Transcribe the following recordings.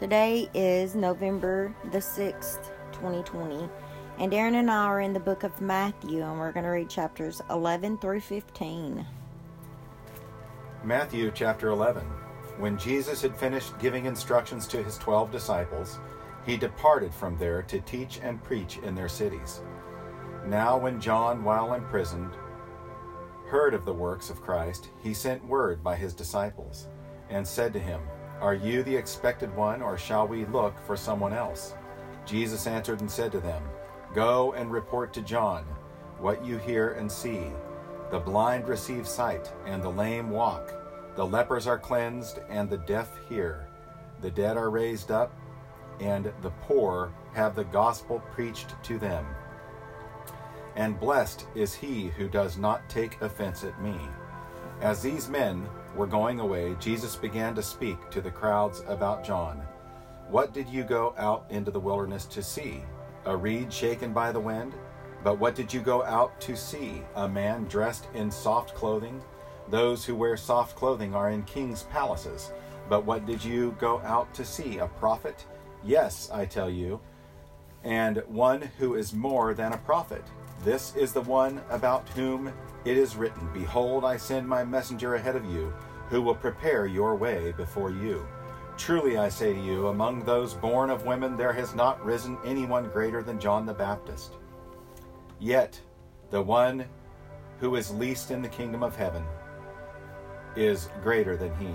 Today is November the 6th, 2020, and Aaron and I are in the book of Matthew, and we're going to read chapters 11 through 15. Matthew chapter 11. When Jesus had finished giving instructions to his twelve disciples, he departed from there to teach and preach in their cities. Now, when John, while imprisoned, heard of the works of Christ, he sent word by his disciples, and said to him, are you the expected one, or shall we look for someone else? Jesus answered and said to them, Go and report to John what you hear and see. The blind receive sight, and the lame walk. The lepers are cleansed, and the deaf hear. The dead are raised up, and the poor have the gospel preached to them. And blessed is he who does not take offense at me. As these men were going away, Jesus began to speak to the crowds about John. What did you go out into the wilderness to see? A reed shaken by the wind? But what did you go out to see? A man dressed in soft clothing? Those who wear soft clothing are in king's palaces. But what did you go out to see? A prophet? Yes, I tell you, and one who is more than a prophet. This is the one about whom it is written, Behold, I send my messenger ahead of you, who will prepare your way before you. Truly I say to you, among those born of women there has not risen anyone greater than John the Baptist. Yet the one who is least in the kingdom of heaven is greater than he.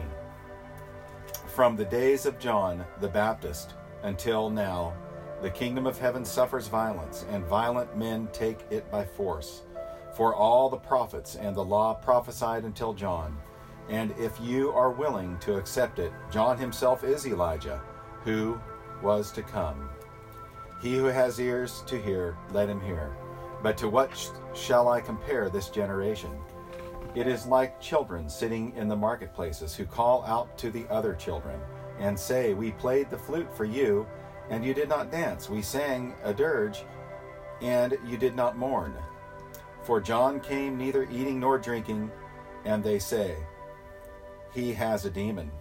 From the days of John the Baptist until now, the kingdom of heaven suffers violence, and violent men take it by force. For all the prophets and the law prophesied until John. And if you are willing to accept it, John himself is Elijah, who was to come. He who has ears to hear, let him hear. But to what sh- shall I compare this generation? It is like children sitting in the marketplaces who call out to the other children and say, We played the flute for you, and you did not dance. We sang a dirge, and you did not mourn. For John came neither eating nor drinking, and they say, He has a demon.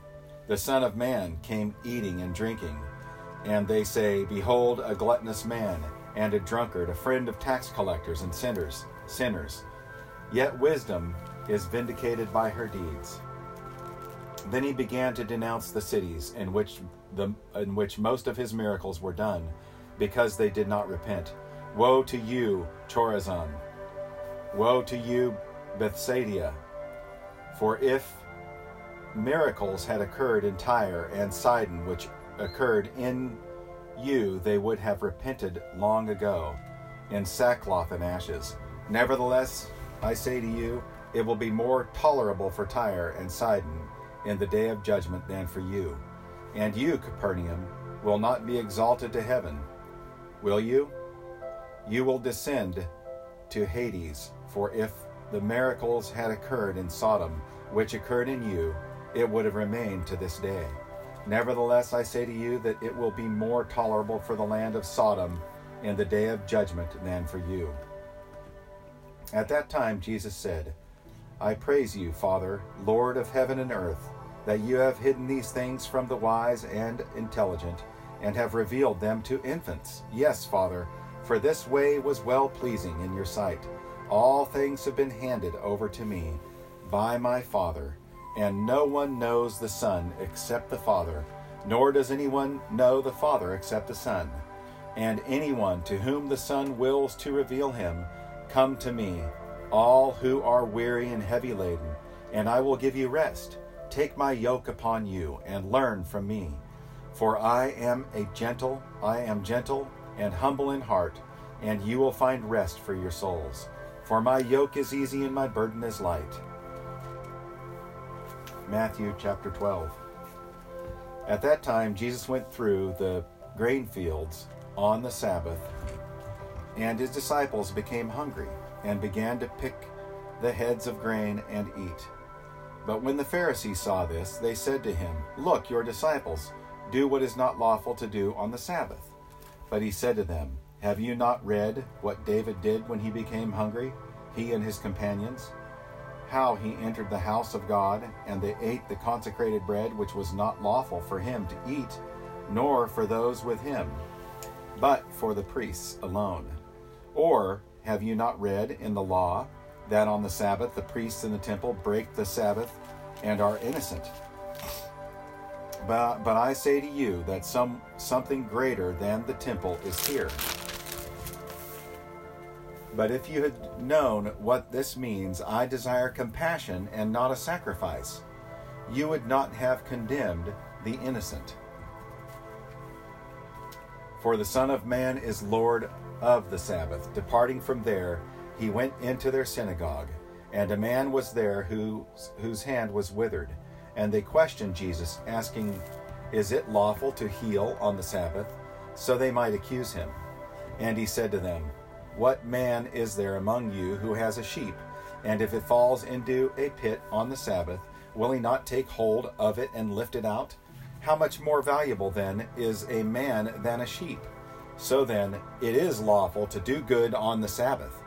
The Son of Man came eating and drinking, and they say, Behold, a gluttonous man, and a drunkard, a friend of tax collectors and sinners, sinners. Yet wisdom is vindicated by her deeds. Then he began to denounce the cities in which the in which most of his miracles were done, because they did not repent. Woe to you, Chorazin! Woe to you, Bethsaida! For if miracles had occurred in Tyre and Sidon, which occurred in you, they would have repented long ago in sackcloth and ashes. Nevertheless, I say to you, it will be more tolerable for Tyre and Sidon in the day of judgment than for you. And you, Capernaum, will not be exalted to heaven, will you? You will descend to Hades. For if the miracles had occurred in Sodom, which occurred in you, it would have remained to this day. Nevertheless, I say to you that it will be more tolerable for the land of Sodom in the day of judgment than for you. At that time, Jesus said, I praise you, Father, Lord of heaven and earth, that you have hidden these things from the wise and intelligent, and have revealed them to infants. Yes, Father, for this way was well pleasing in your sight. All things have been handed over to me by my Father, and no one knows the Son except the Father, nor does anyone know the Father except the Son. And anyone to whom the Son wills to reveal him, come to me, all who are weary and heavy laden, and I will give you rest. Take my yoke upon you and learn from me, for I am a gentle, I am gentle and humble in heart, and you will find rest for your souls. For my yoke is easy and my burden is light. Matthew chapter 12. At that time, Jesus went through the grain fields on the Sabbath, and his disciples became hungry and began to pick the heads of grain and eat. But when the Pharisees saw this, they said to him, Look, your disciples do what is not lawful to do on the Sabbath. But he said to them, Have you not read what David did when he became hungry, he and his companions? How he entered the house of God, and they ate the consecrated bread which was not lawful for him to eat, nor for those with him, but for the priests alone. Or have you not read in the law that on the Sabbath the priests in the temple break the Sabbath and are innocent? But, but I say to you that some something greater than the temple is here. But if you had known what this means, I desire compassion and not a sacrifice, you would not have condemned the innocent. For the Son of Man is Lord of the Sabbath. Departing from there, he went into their synagogue, and a man was there who, whose hand was withered. And they questioned Jesus, asking, Is it lawful to heal on the Sabbath? So they might accuse him. And he said to them, What man is there among you who has a sheep, and if it falls into a pit on the Sabbath, will he not take hold of it and lift it out? How much more valuable then is a man than a sheep? So then, it is lawful to do good on the Sabbath.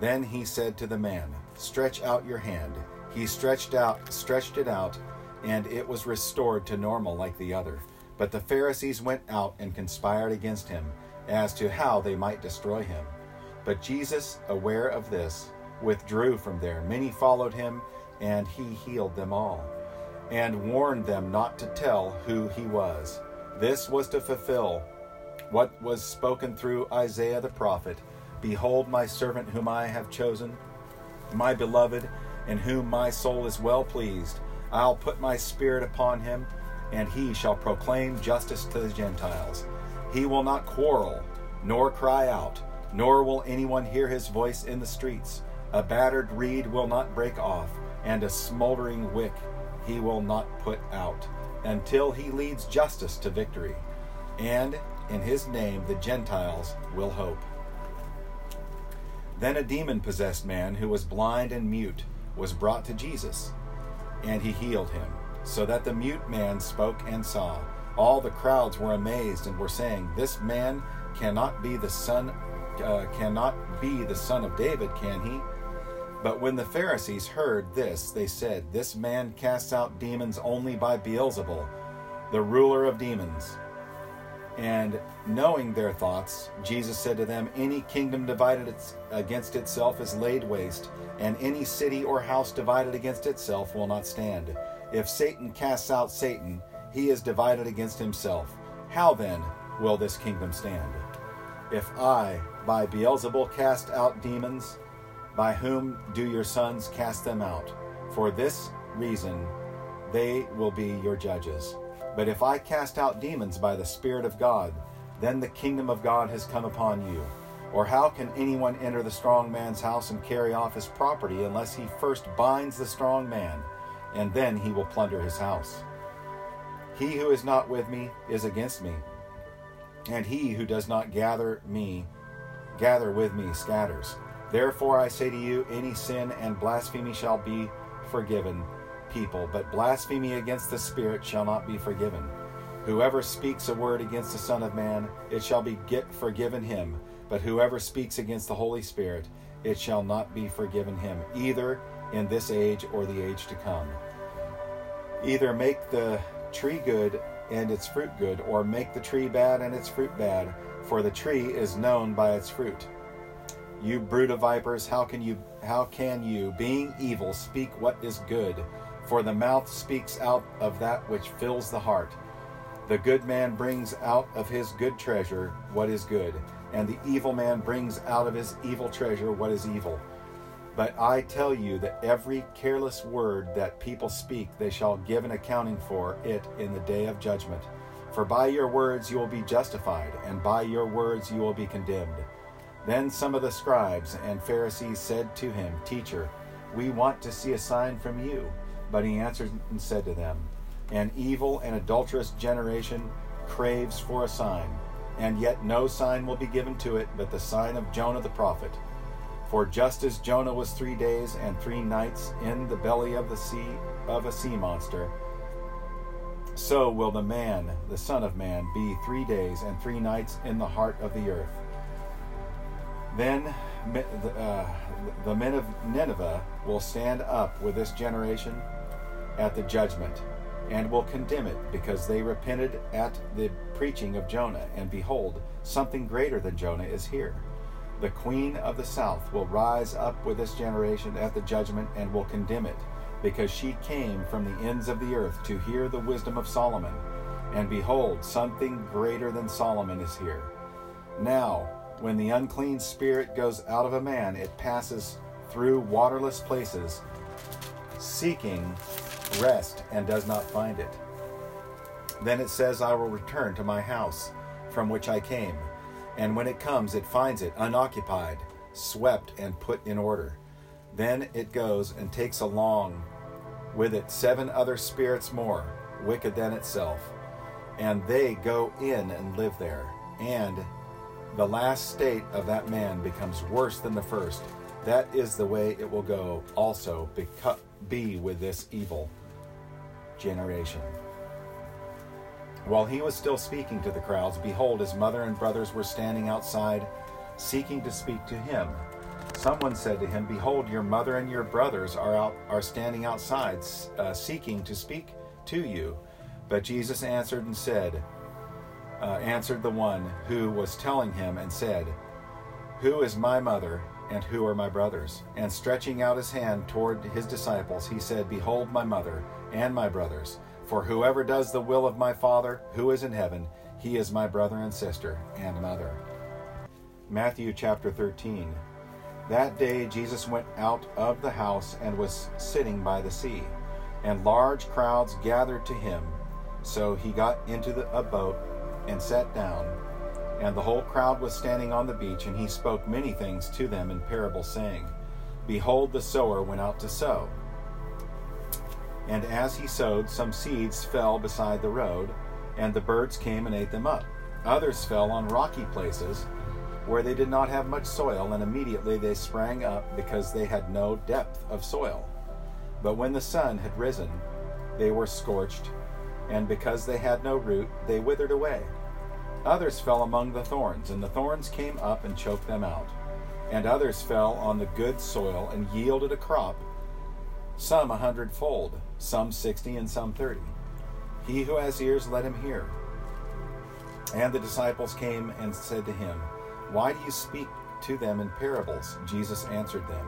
Then he said to the man, Stretch out your hand. He stretched out stretched it out, and it was restored to normal like the other. But the Pharisees went out and conspired against him as to how they might destroy him. But Jesus, aware of this, withdrew from there. Many followed him, and he healed them all, and warned them not to tell who he was. This was to fulfill what was spoken through Isaiah the prophet Behold, my servant whom I have chosen, my beloved, in whom my soul is well pleased. I'll put my spirit upon him, and he shall proclaim justice to the Gentiles. He will not quarrel, nor cry out, nor will anyone hear his voice in the streets. A battered reed will not break off, and a smoldering wick he will not put out, until he leads justice to victory. And in his name the Gentiles will hope. Then a demon possessed man who was blind and mute was brought to Jesus, and he healed him, so that the mute man spoke and saw. All the crowds were amazed and were saying, This man cannot be the son uh, cannot be the son of David, can he? But when the Pharisees heard this, they said, This man casts out demons only by Beelzebul, the ruler of demons. And knowing their thoughts, Jesus said to them, Any kingdom divided against itself is laid waste, and any city or house divided against itself will not stand. If Satan casts out Satan, he is divided against himself. How then will this kingdom stand? If I, by Beelzebul, cast out demons, by whom do your sons cast them out? For this reason, they will be your judges. But if I cast out demons by the Spirit of God, then the kingdom of God has come upon you. Or how can anyone enter the strong man's house and carry off his property unless he first binds the strong man, and then he will plunder his house? He who is not with me is against me, and he who does not gather me, gather with me, scatters. Therefore I say to you, any sin and blasphemy shall be forgiven people, but blasphemy against the Spirit shall not be forgiven. Whoever speaks a word against the Son of Man, it shall be forgiven him. But whoever speaks against the Holy Spirit, it shall not be forgiven him, either in this age or the age to come. Either make the tree good and its fruit good, or make the tree bad and its fruit bad, for the tree is known by its fruit. You brood of vipers, how can you how can you, being evil, speak what is good? For the mouth speaks out of that which fills the heart. The good man brings out of his good treasure what is good, and the evil man brings out of his evil treasure what is evil. But I tell you that every careless word that people speak, they shall give an accounting for it in the day of judgment. For by your words you will be justified, and by your words you will be condemned. Then some of the scribes and Pharisees said to him, Teacher, we want to see a sign from you. But he answered and said to them, An evil and adulterous generation craves for a sign, and yet no sign will be given to it but the sign of Jonah the prophet. For just as Jonah was three days and three nights in the belly of the sea of a sea monster, so will the man, the Son of Man, be three days and three nights in the heart of the earth. Then uh, the men of Nineveh will stand up with this generation at the judgment and will condemn it, because they repented at the preaching of Jonah, and behold, something greater than Jonah is here. The queen of the south will rise up with this generation at the judgment and will condemn it, because she came from the ends of the earth to hear the wisdom of Solomon. And behold, something greater than Solomon is here. Now, when the unclean spirit goes out of a man, it passes through waterless places, seeking rest and does not find it. Then it says, I will return to my house from which I came. And when it comes, it finds it unoccupied, swept, and put in order. Then it goes and takes along with it seven other spirits more, wicked than itself. And they go in and live there. And the last state of that man becomes worse than the first. That is the way it will go also be with this evil generation. While he was still speaking to the crowds, behold, his mother and brothers were standing outside, seeking to speak to him. Someone said to him, Behold, your mother and your brothers are out are standing outside, uh, seeking to speak to you. But Jesus answered and said, uh, answered the one who was telling him and said, Who is my mother and who are my brothers? And stretching out his hand toward his disciples, he said, Behold my mother and my brothers. For whoever does the will of my Father who is in heaven, he is my brother and sister and mother. Matthew chapter 13. That day Jesus went out of the house and was sitting by the sea, and large crowds gathered to him. So he got into the, a boat and sat down, and the whole crowd was standing on the beach, and he spoke many things to them in parables, saying, Behold, the sower went out to sow. And as he sowed, some seeds fell beside the road, and the birds came and ate them up. Others fell on rocky places where they did not have much soil, and immediately they sprang up because they had no depth of soil. But when the sun had risen, they were scorched, and because they had no root, they withered away. Others fell among the thorns, and the thorns came up and choked them out. And others fell on the good soil and yielded a crop, some a hundredfold, some sixty, and some thirty. He who has ears, let him hear. And the disciples came and said to him, Why do you speak to them in parables? Jesus answered them,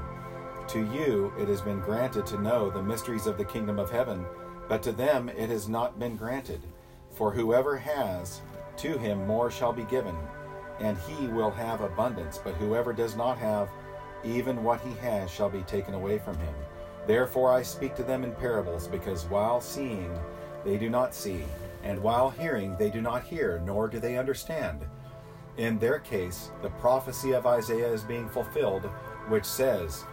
To you it has been granted to know the mysteries of the kingdom of heaven, but to them it has not been granted. For whoever has, to him more shall be given, and he will have abundance. But whoever does not have, even what he has shall be taken away from him. Therefore I speak to them in parables, because while seeing they do not see, and while hearing they do not hear, nor do they understand. In their case, the prophecy of Isaiah is being fulfilled, which says,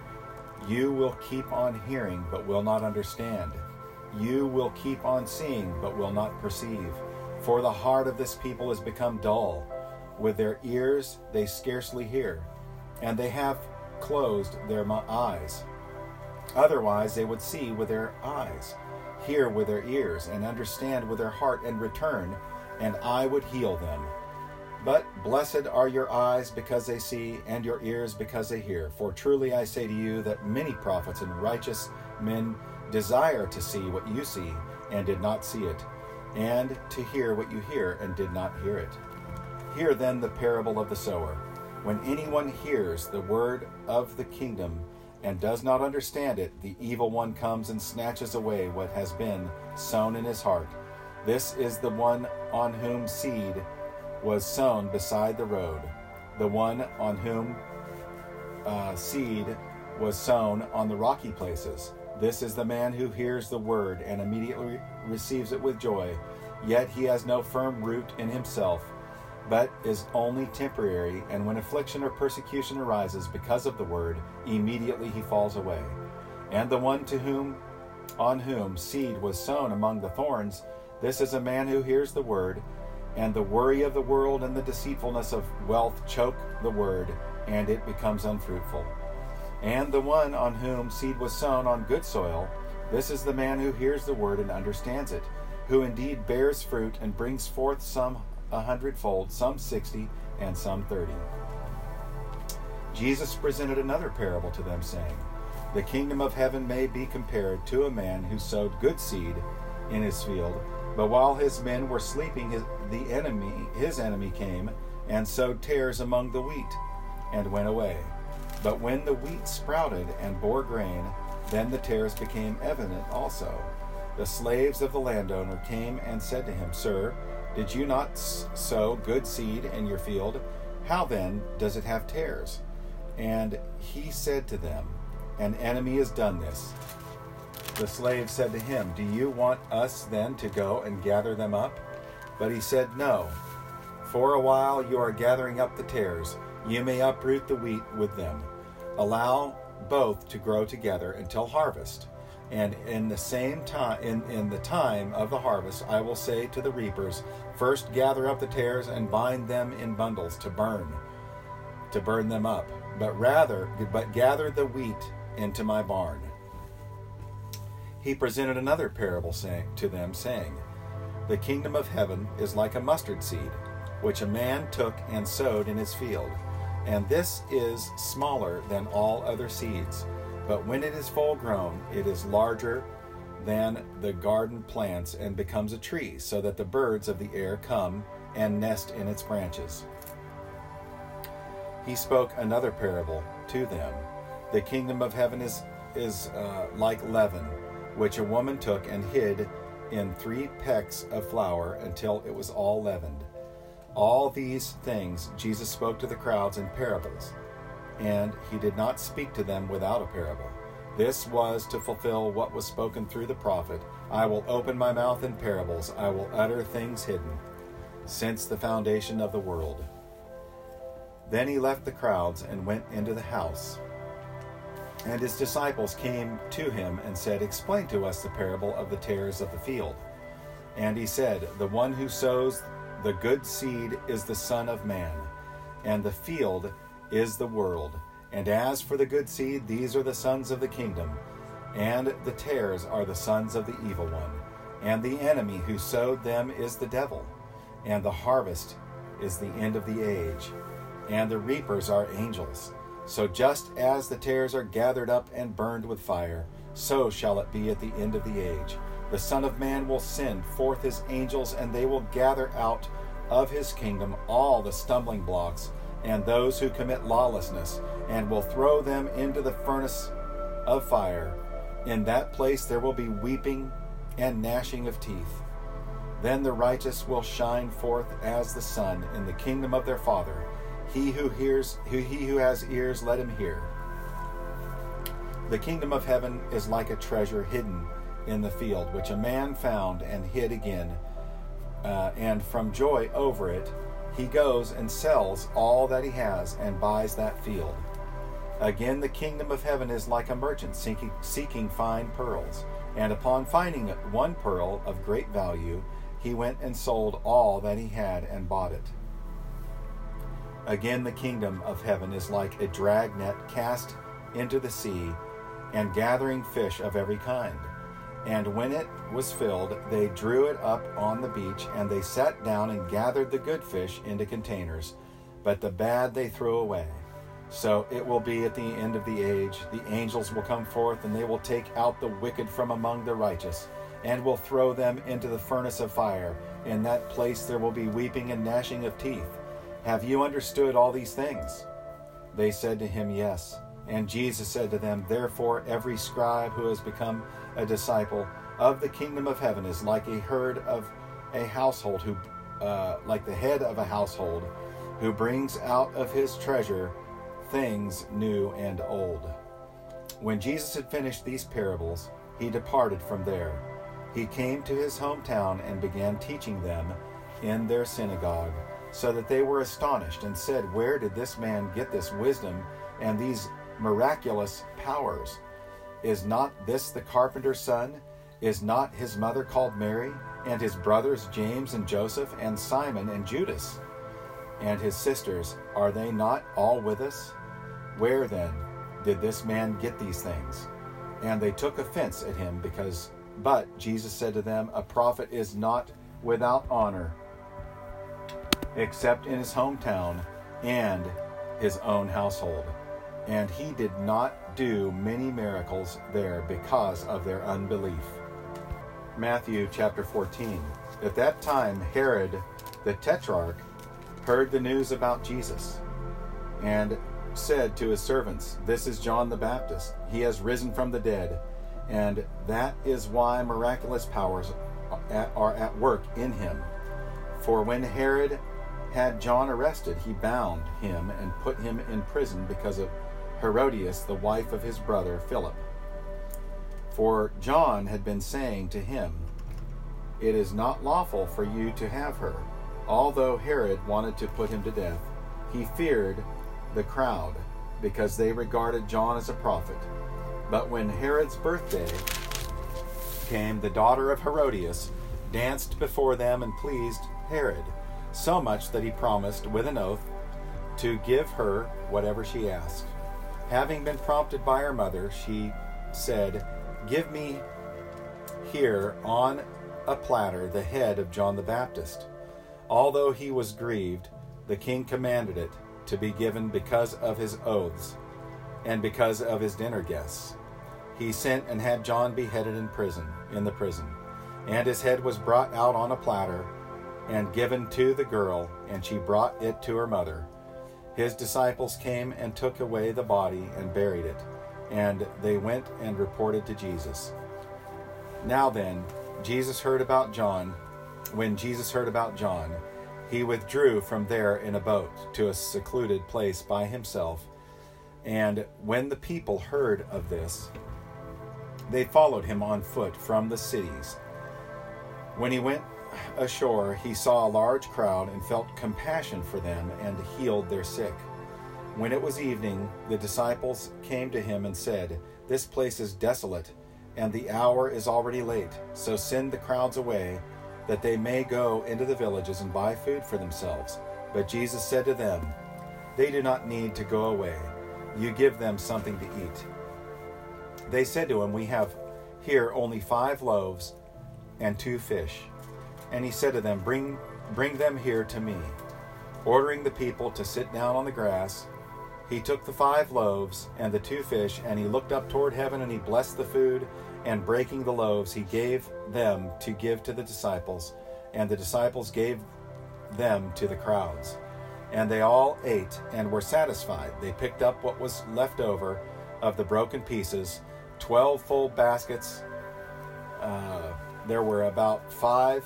You will keep on hearing, but will not understand. You will keep on seeing, but will not perceive. For the heart of this people has become dull. With their ears they scarcely hear, and they have closed their eyes Otherwise, they would see with their eyes, hear with their ears, and understand with their heart, and return, and I would heal them. But blessed are your eyes because they see, and your ears because they hear. For truly I say to you that many prophets and righteous men desire to see what you see, and did not see it, and to hear what you hear, and did not hear it. Hear then the parable of the sower. When anyone hears the word of the kingdom, and does not understand it, the evil one comes and snatches away what has been sown in his heart. This is the one on whom seed was sown beside the road, the one on whom uh, seed was sown on the rocky places. This is the man who hears the word and immediately receives it with joy, yet he has no firm root in himself but is only temporary, and when affliction or persecution arises because of the word, immediately he falls away. And the one to whom on whom seed was sown among the thorns, this is a man who hears the word, and the worry of the world and the deceitfulness of wealth choke the word, and it becomes unfruitful. And the one on whom seed was sown on good soil, this is the man who hears the word and understands it, who indeed bears fruit and brings forth some a hundredfold, some sixty, and some thirty. Jesus presented another parable to them, saying, The kingdom of heaven may be compared to a man who sowed good seed in his field. But while his men were sleeping, his, the enemy, his enemy came and sowed tares among the wheat, and went away. But when the wheat sprouted and bore grain, then the tares became evident also. The slaves of the landowner came and said to him, Sir, did you not sow good seed in your field? How then does it have tares? And he said to them, An enemy has done this. The slave said to him, Do you want us then to go and gather them up? But he said, No. For a while you are gathering up the tares, you may uproot the wheat with them. Allow both to grow together until harvest. And in the same time in, in the time of the harvest I will say to the reapers, First gather up the tares and bind them in bundles to burn, to burn them up, but rather but gather the wheat into my barn. He presented another parable saying to them, saying, The kingdom of heaven is like a mustard seed, which a man took and sowed in his field. And this is smaller than all other seeds but when it is full grown, it is larger than the garden plants and becomes a tree, so that the birds of the air come and nest in its branches. He spoke another parable to them. The kingdom of heaven is, is uh, like leaven, which a woman took and hid in three pecks of flour until it was all leavened. All these things Jesus spoke to the crowds in parables and he did not speak to them without a parable. This was to fulfill what was spoken through the prophet I will open my mouth in parables, I will utter things hidden, since the foundation of the world. Then he left the crowds and went into the house. And his disciples came to him and said, Explain to us the parable of the tares of the field. And he said, The one who sows the good seed is the Son of Man, and the field is the world. And as for the good seed, these are the sons of the kingdom, and the tares are the sons of the evil one. And the enemy who sowed them is the devil, and the harvest is the end of the age, and the reapers are angels. So just as the tares are gathered up and burned with fire, so shall it be at the end of the age. The Son of Man will send forth his angels, and they will gather out of his kingdom all the stumbling blocks and those who commit lawlessness, and will throw them into the furnace of fire. In that place there will be weeping and gnashing of teeth. Then the righteous will shine forth as the sun in the kingdom of their Father. He who hears, who he who has ears, let him hear. The kingdom of heaven is like a treasure hidden in the field, which a man found and hid again, uh, and from joy over it he goes and sells all that he has and buys that field. Again, the kingdom of heaven is like a merchant seeking, seeking fine pearls. And upon finding one pearl of great value, he went and sold all that he had and bought it. Again, the kingdom of heaven is like a dragnet cast into the sea and gathering fish of every kind. And when it was filled, they drew it up on the beach, and they sat down and gathered the good fish into containers, but the bad they threw away. So it will be at the end of the age. The angels will come forth, and they will take out the wicked from among the righteous, and will throw them into the furnace of fire. In that place there will be weeping and gnashing of teeth. Have you understood all these things? They said to him, Yes. And Jesus said to them, Therefore, every scribe who has become a disciple of the kingdom of heaven is like a herd of a household who, uh, like the head of a household, who brings out of his treasure things new and old. When Jesus had finished these parables, he departed from there. He came to his hometown and began teaching them in their synagogue, so that they were astonished and said, Where did this man get this wisdom and these miraculous powers? Is not this the carpenter's son? Is not his mother called Mary, and his brothers James and Joseph, and Simon and Judas? And his sisters, are they not all with us? Where then did this man get these things? And they took offense at him because, but Jesus said to them, A prophet is not without honor, except in his hometown and his own household. And he did not do many miracles there because of their unbelief. Matthew chapter 14. At that time, Herod the Tetrarch heard the news about Jesus and said to his servants, This is John the Baptist. He has risen from the dead, and that is why miraculous powers are at work in him. For when Herod had John arrested, he bound him and put him in prison because of Herodias, the wife of his brother Philip. For John had been saying to him, It is not lawful for you to have her. Although Herod wanted to put him to death, he feared the crowd because they regarded John as a prophet. But when Herod's birthday came, the daughter of Herodias danced before them and pleased Herod, so much that he promised, with an oath, to give her whatever she asked. Having been prompted by her mother, she said, Give me here on a platter the head of John the Baptist. Although he was grieved, the king commanded it to be given because of his oaths and because of his dinner guests. He sent and had John beheaded in prison, in the prison, and his head was brought out on a platter and given to the girl, and she brought it to her mother. His disciples came and took away the body and buried it, and they went and reported to Jesus. Now then, Jesus heard about John. When Jesus heard about John, he withdrew from there in a boat to a secluded place by himself. And when the people heard of this, they followed him on foot from the cities. When he went ashore, he saw a large crowd and felt compassion for them and healed their sick. When it was evening, the disciples came to him and said, This place is desolate, and the hour is already late, so send the crowds away, that they may go into the villages and buy food for themselves. But Jesus said to them, They do not need to go away. You give them something to eat. They said to him, We have here only five loaves and two fish. And he said to them, Bring, bring them here to me. Ordering the people to sit down on the grass, he took the five loaves and the two fish, and he looked up toward heaven, and he blessed the food, and breaking the loaves, he gave them to give to the disciples, and the disciples gave them to the crowds. And they all ate and were satisfied. They picked up what was left over of the broken pieces, twelve full baskets. Uh, there were about five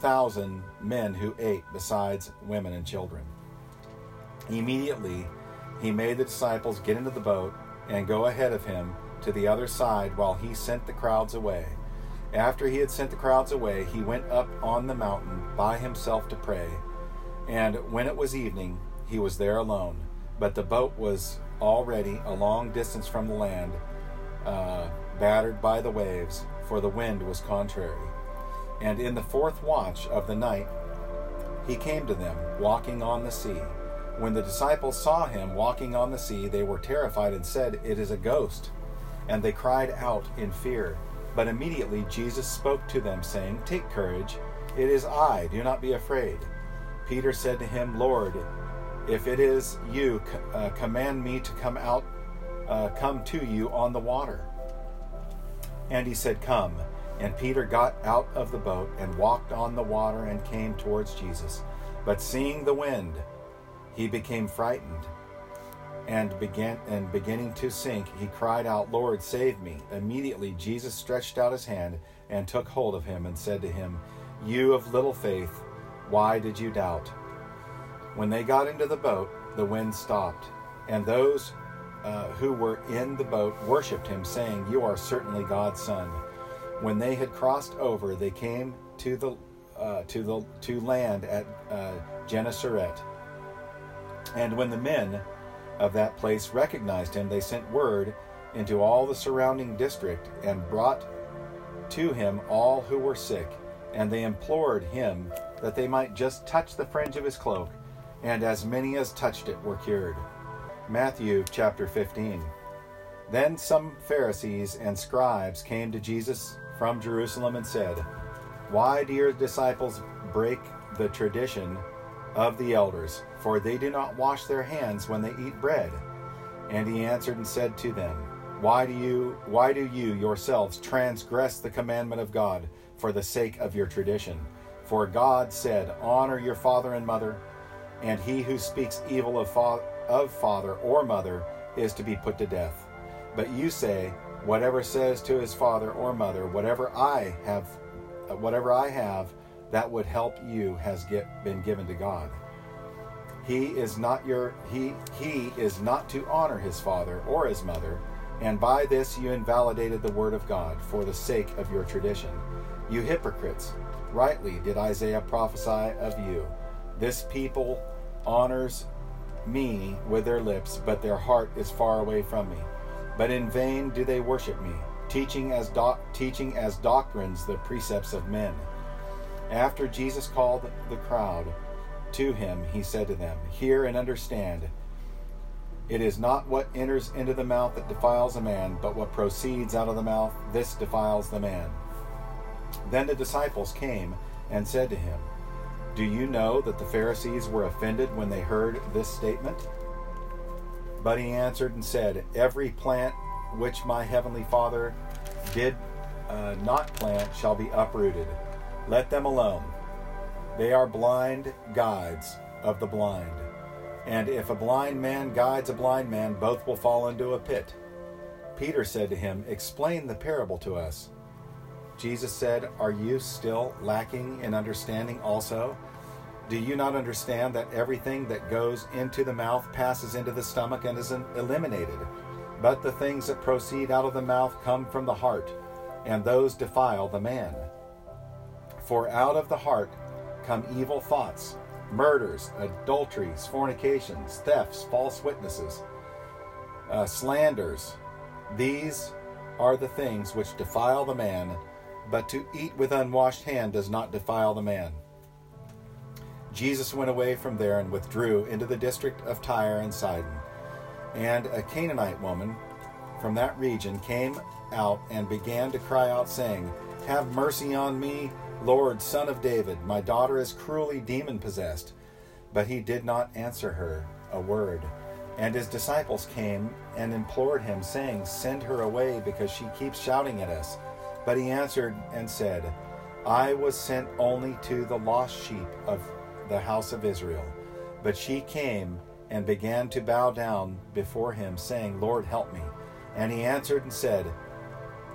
thousand men who ate, besides women and children. Immediately, he made the disciples get into the boat and go ahead of him to the other side while he sent the crowds away. After he had sent the crowds away, he went up on the mountain by himself to pray. And when it was evening, he was there alone. But the boat was already a long distance from the land, uh, battered by the waves, for the wind was contrary. And in the fourth watch of the night, he came to them, walking on the sea. When the disciples saw him walking on the sea, they were terrified and said, It is a ghost. And they cried out in fear. But immediately Jesus spoke to them, saying, Take courage, it is I, do not be afraid. Peter said to him, Lord, if it is you, uh, command me to come out, uh, come to you on the water. And he said, Come. And Peter got out of the boat and walked on the water and came towards Jesus. But seeing the wind, he became frightened and began and beginning to sink, he cried out, Lord, save me. Immediately Jesus stretched out his hand and took hold of him and said to him, You of little faith, why did you doubt? When they got into the boat, the wind stopped, and those uh, who were in the boat worshipped him, saying, You are certainly God's son. When they had crossed over, they came to the uh, to the to land at uh, Gennesaret. And when the men of that place recognized him, they sent word into all the surrounding district and brought to him all who were sick, and they implored him that they might just touch the fringe of his cloak, and as many as touched it were cured. Matthew chapter 15. Then some Pharisees and scribes came to Jesus from Jerusalem and said, Why do your disciples break the tradition of the elders? For they do not wash their hands when they eat bread. And he answered and said to them, Why do you why do you yourselves transgress the commandment of God for the sake of your tradition. For God said, Honor your father and mother, and he who speaks evil of, fa- of father or mother is to be put to death. But you say, Whatever says to his father or mother, whatever I have, uh, whatever I have, that would help you has get, been given to God. He is not your he he is not to honor his father or his mother, and by this you invalidated the word of God for the sake of your tradition. You hypocrites, rightly did Isaiah prophesy of you. This people honors me with their lips, but their heart is far away from me. But in vain do they worship me, teaching as doc- teaching as doctrines the precepts of men. After Jesus called the crowd to him, he said to them, Hear and understand. It is not what enters into the mouth that defiles a man, but what proceeds out of the mouth, this defiles the man. Then the disciples came and said to him, Do you know that the Pharisees were offended when they heard this statement? But he answered and said, Every plant which my heavenly Father did uh, not plant shall be uprooted. Let them alone. They are blind guides of the blind. And if a blind man guides a blind man, both will fall into a pit. Peter said to him, Explain the parable to us. Jesus said, Are you still lacking in understanding also? Do you not understand that everything that goes into the mouth passes into the stomach and is eliminated? But the things that proceed out of the mouth come from the heart, and those defile the man. For out of the heart come evil thoughts, murders, adulteries, fornications, thefts, false witnesses, uh, slanders. These are the things which defile the man, but to eat with unwashed hand does not defile the man. Jesus went away from there and withdrew into the district of Tyre and Sidon. And a Canaanite woman from that region came out and began to cry out, saying, Have mercy on me, Lord, son of David. My daughter is cruelly demon possessed. But he did not answer her a word. And his disciples came and implored him, saying, Send her away, because she keeps shouting at us. But he answered and said, I was sent only to the lost sheep of the house of Israel. But she came and began to bow down before him, saying, Lord, help me. And he answered and said,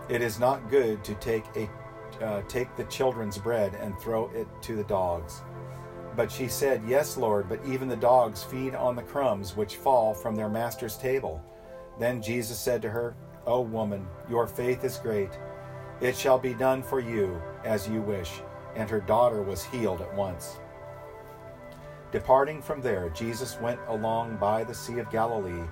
It is not good to take a uh, take the children's bread and throw it to the dogs. But she said, Yes, Lord, but even the dogs feed on the crumbs which fall from their master's table. Then Jesus said to her, O woman, your faith is great. It shall be done for you as you wish. And her daughter was healed at once. Departing from there, Jesus went along by the Sea of Galilee,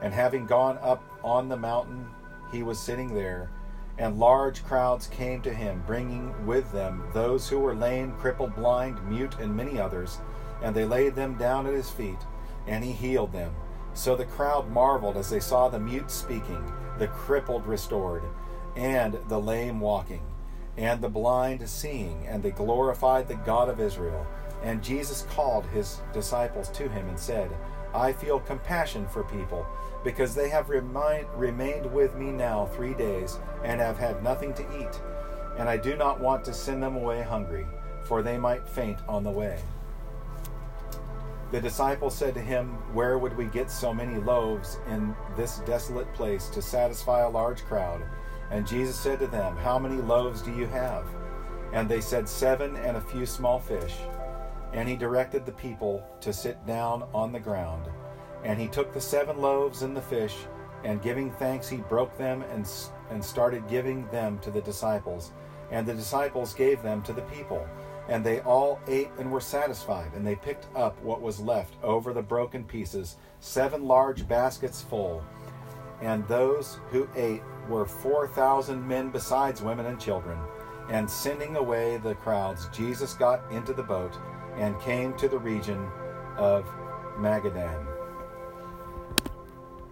and having gone up on the mountain, he was sitting there, and large crowds came to him, bringing with them those who were lame, crippled, blind, mute, and many others, and they laid them down at his feet, and he healed them. So the crowd marveled as they saw the mute speaking, the crippled restored, and the lame walking, and the blind seeing, and they glorified the God of Israel. And Jesus called his disciples to him and said, I feel compassion for people, because they have remind, remained with me now three days and have had nothing to eat. And I do not want to send them away hungry, for they might faint on the way. The disciples said to him, Where would we get so many loaves in this desolate place to satisfy a large crowd? And Jesus said to them, How many loaves do you have? And they said, Seven and a few small fish. And he directed the people to sit down on the ground. And he took the seven loaves and the fish, and giving thanks, he broke them and, and started giving them to the disciples. And the disciples gave them to the people. And they all ate and were satisfied. And they picked up what was left over the broken pieces, seven large baskets full. And those who ate were 4,000 men besides women and children. And sending away the crowds, Jesus got into the boat and came to the region of Magadan.